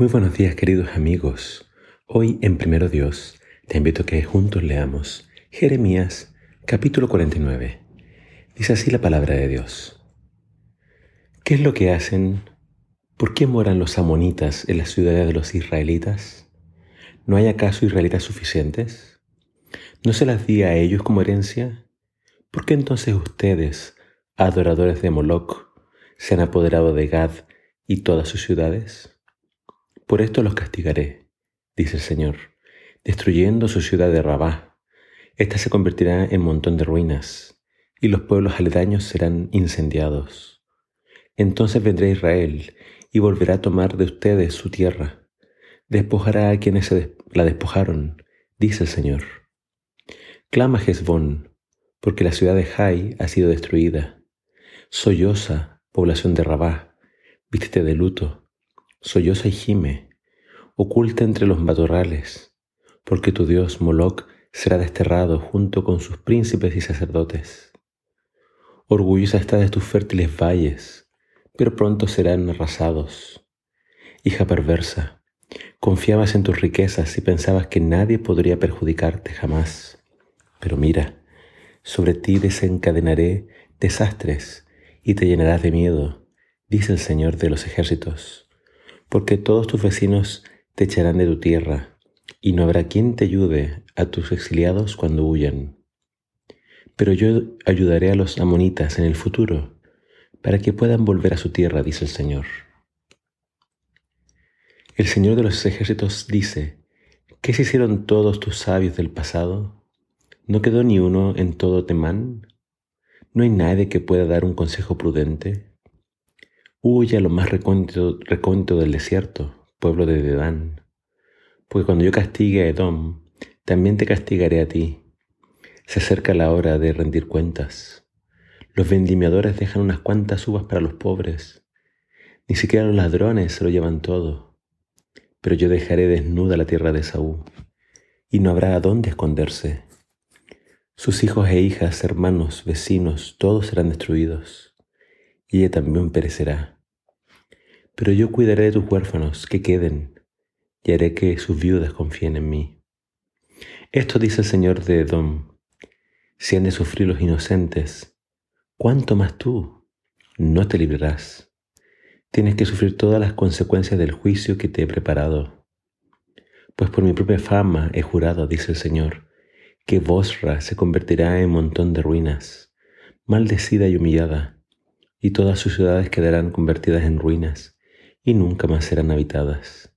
Muy buenos días queridos amigos. Hoy en Primero Dios te invito a que juntos leamos Jeremías capítulo 49. Dice así la palabra de Dios. ¿Qué es lo que hacen? ¿Por qué moran los amonitas en las ciudades de los israelitas? ¿No hay acaso israelitas suficientes? ¿No se las di a ellos como herencia? ¿Por qué entonces ustedes, adoradores de Moloch, se han apoderado de Gad y todas sus ciudades? Por esto los castigaré, dice el Señor, destruyendo su ciudad de Rabá. Esta se convertirá en montón de ruinas, y los pueblos aledaños serán incendiados. Entonces vendrá Israel y volverá a tomar de ustedes su tierra. Despojará a quienes se la despojaron, dice el Señor. Clama Hezbón, porque la ciudad de Jai ha sido destruida. Solloza, población de Rabá, vístete de luto solloza y gime, oculta entre los matorrales, porque tu Dios Moloch será desterrado junto con sus príncipes y sacerdotes. Orgullosa está de tus fértiles valles, pero pronto serán arrasados. Hija perversa, confiabas en tus riquezas y pensabas que nadie podría perjudicarte jamás. Pero mira, sobre ti desencadenaré desastres y te llenarás de miedo, dice el Señor de los ejércitos porque todos tus vecinos te echarán de tu tierra, y no habrá quien te ayude a tus exiliados cuando huyan. Pero yo ayudaré a los amonitas en el futuro, para que puedan volver a su tierra, dice el Señor. El Señor de los ejércitos dice, ¿qué se hicieron todos tus sabios del pasado? ¿No quedó ni uno en todo Temán? ¿No hay nadie que pueda dar un consejo prudente? Huye a lo más recóndito, del desierto, pueblo de Dedán, porque cuando yo castigue a Edom, también te castigaré a ti. Se acerca la hora de rendir cuentas. Los vendimiadores dejan unas cuantas uvas para los pobres. Ni siquiera los ladrones se lo llevan todo. Pero yo dejaré desnuda la tierra de Saúl, y no habrá a dónde esconderse. Sus hijos e hijas, hermanos, vecinos, todos serán destruidos y ella también perecerá. Pero yo cuidaré de tus huérfanos que queden, y haré que sus viudas confíen en mí. Esto dice el Señor de Edom, si han de sufrir los inocentes, ¿cuánto más tú? No te librarás. Tienes que sufrir todas las consecuencias del juicio que te he preparado. Pues por mi propia fama he jurado, dice el Señor, que Bosra se convertirá en montón de ruinas, maldecida y humillada y todas sus ciudades quedarán convertidas en ruinas y nunca más serán habitadas.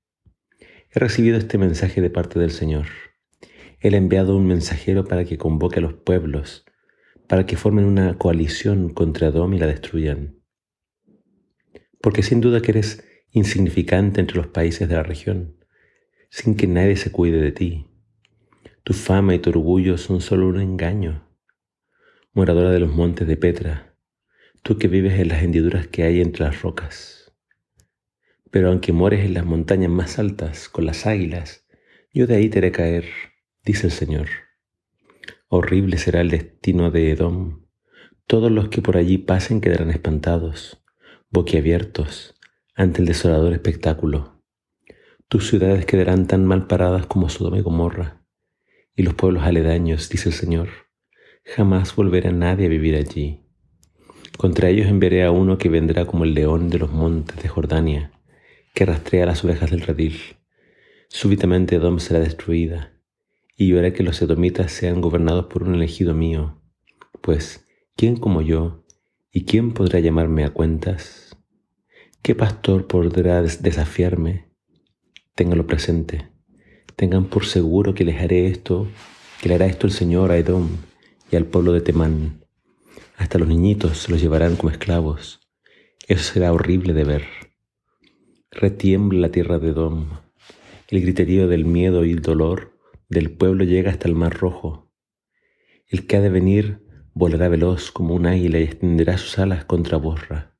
He recibido este mensaje de parte del Señor. Él ha enviado un mensajero para que convoque a los pueblos, para que formen una coalición contra Adom y la destruyan. Porque sin duda que eres insignificante entre los países de la región, sin que nadie se cuide de ti. Tu fama y tu orgullo son solo un engaño. Moradora de los montes de Petra, tú que vives en las hendiduras que hay entre las rocas. Pero aunque mueres en las montañas más altas con las águilas, yo de ahí te haré caer, dice el Señor. Horrible será el destino de Edom. Todos los que por allí pasen quedarán espantados, boquiabiertos, ante el desolador espectáculo. Tus ciudades quedarán tan mal paradas como Sodoma y Gomorra, y los pueblos aledaños, dice el Señor, jamás volverá nadie a vivir allí. Contra ellos enviaré a uno que vendrá como el león de los montes de Jordania, que rastrea las ovejas del redil. Súbitamente Edom será destruida, y yo haré que los edomitas sean gobernados por un elegido mío. Pues, ¿quién como yo? ¿Y quién podrá llamarme a cuentas? ¿Qué pastor podrá desafiarme? Ténganlo presente. Tengan por seguro que les haré esto, que le hará esto el Señor a Edom y al pueblo de Temán hasta los niñitos se los llevarán como esclavos. Eso será horrible de ver. Retiembla la tierra de Dom. El griterío del miedo y el dolor del pueblo llega hasta el mar rojo. El que ha de venir volará veloz como un águila y extenderá sus alas contra Borra.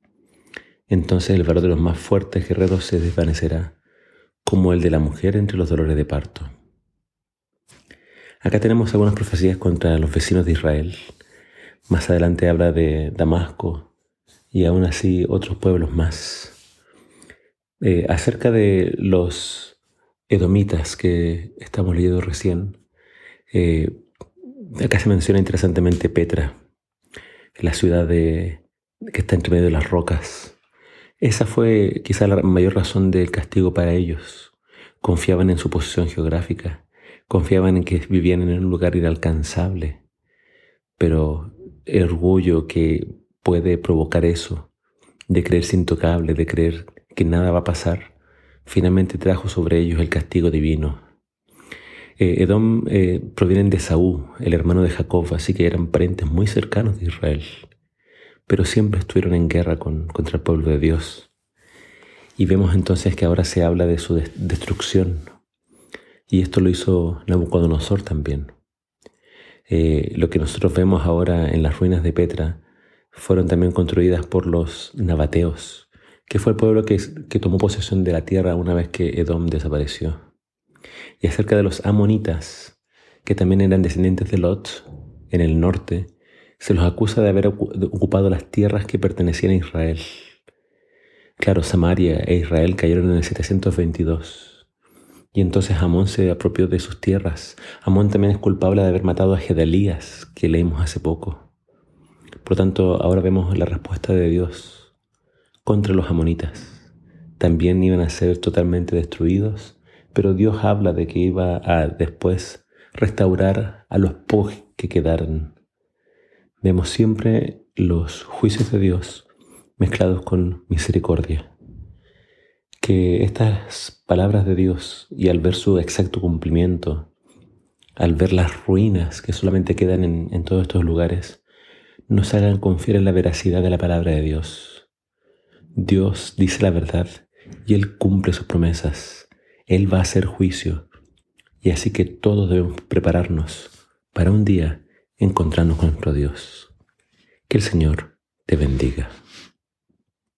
Entonces el valor de los más fuertes guerreros se desvanecerá, como el de la mujer entre los dolores de parto. Acá tenemos algunas profecías contra los vecinos de Israel, más adelante habla de Damasco y aún así otros pueblos más. Eh, acerca de los edomitas que estamos leyendo recién, eh, acá se menciona interesantemente Petra, la ciudad de, que está entre medio de las rocas. Esa fue quizá la mayor razón del castigo para ellos. Confiaban en su posición geográfica, confiaban en que vivían en un lugar inalcanzable, pero el orgullo que puede provocar eso, de creerse intocable, de creer que nada va a pasar, finalmente trajo sobre ellos el castigo divino. Eh, Edom eh, provienen de Saúl, el hermano de Jacob, así que eran parientes muy cercanos de Israel, pero siempre estuvieron en guerra contra el pueblo de Dios. Y vemos entonces que ahora se habla de su destrucción, y esto lo hizo Nabucodonosor también. Eh, lo que nosotros vemos ahora en las ruinas de Petra fueron también construidas por los nabateos, que fue el pueblo que, que tomó posesión de la tierra una vez que Edom desapareció. Y acerca de los amonitas, que también eran descendientes de Lot en el norte, se los acusa de haber ocupado las tierras que pertenecían a Israel. Claro, Samaria e Israel cayeron en el 722. Y entonces Amón se apropió de sus tierras. Amón también es culpable de haber matado a Gedalías, que leímos hace poco. Por lo tanto, ahora vemos la respuesta de Dios contra los amonitas. También iban a ser totalmente destruidos, pero Dios habla de que iba a después restaurar a los pocos que quedaran. Vemos siempre los juicios de Dios mezclados con misericordia que estas palabras de Dios y al ver su exacto cumplimiento, al ver las ruinas que solamente quedan en, todos estos lugares, nos hagan confiar en la veracidad de la palabra de Dios. Dios dice la verdad y Él cumple sus promesas. Él va a hacer juicio. Y así que todos debemos prepararnos para un día encontrarnos con nuestro Dios. Que el Señor te bendiga.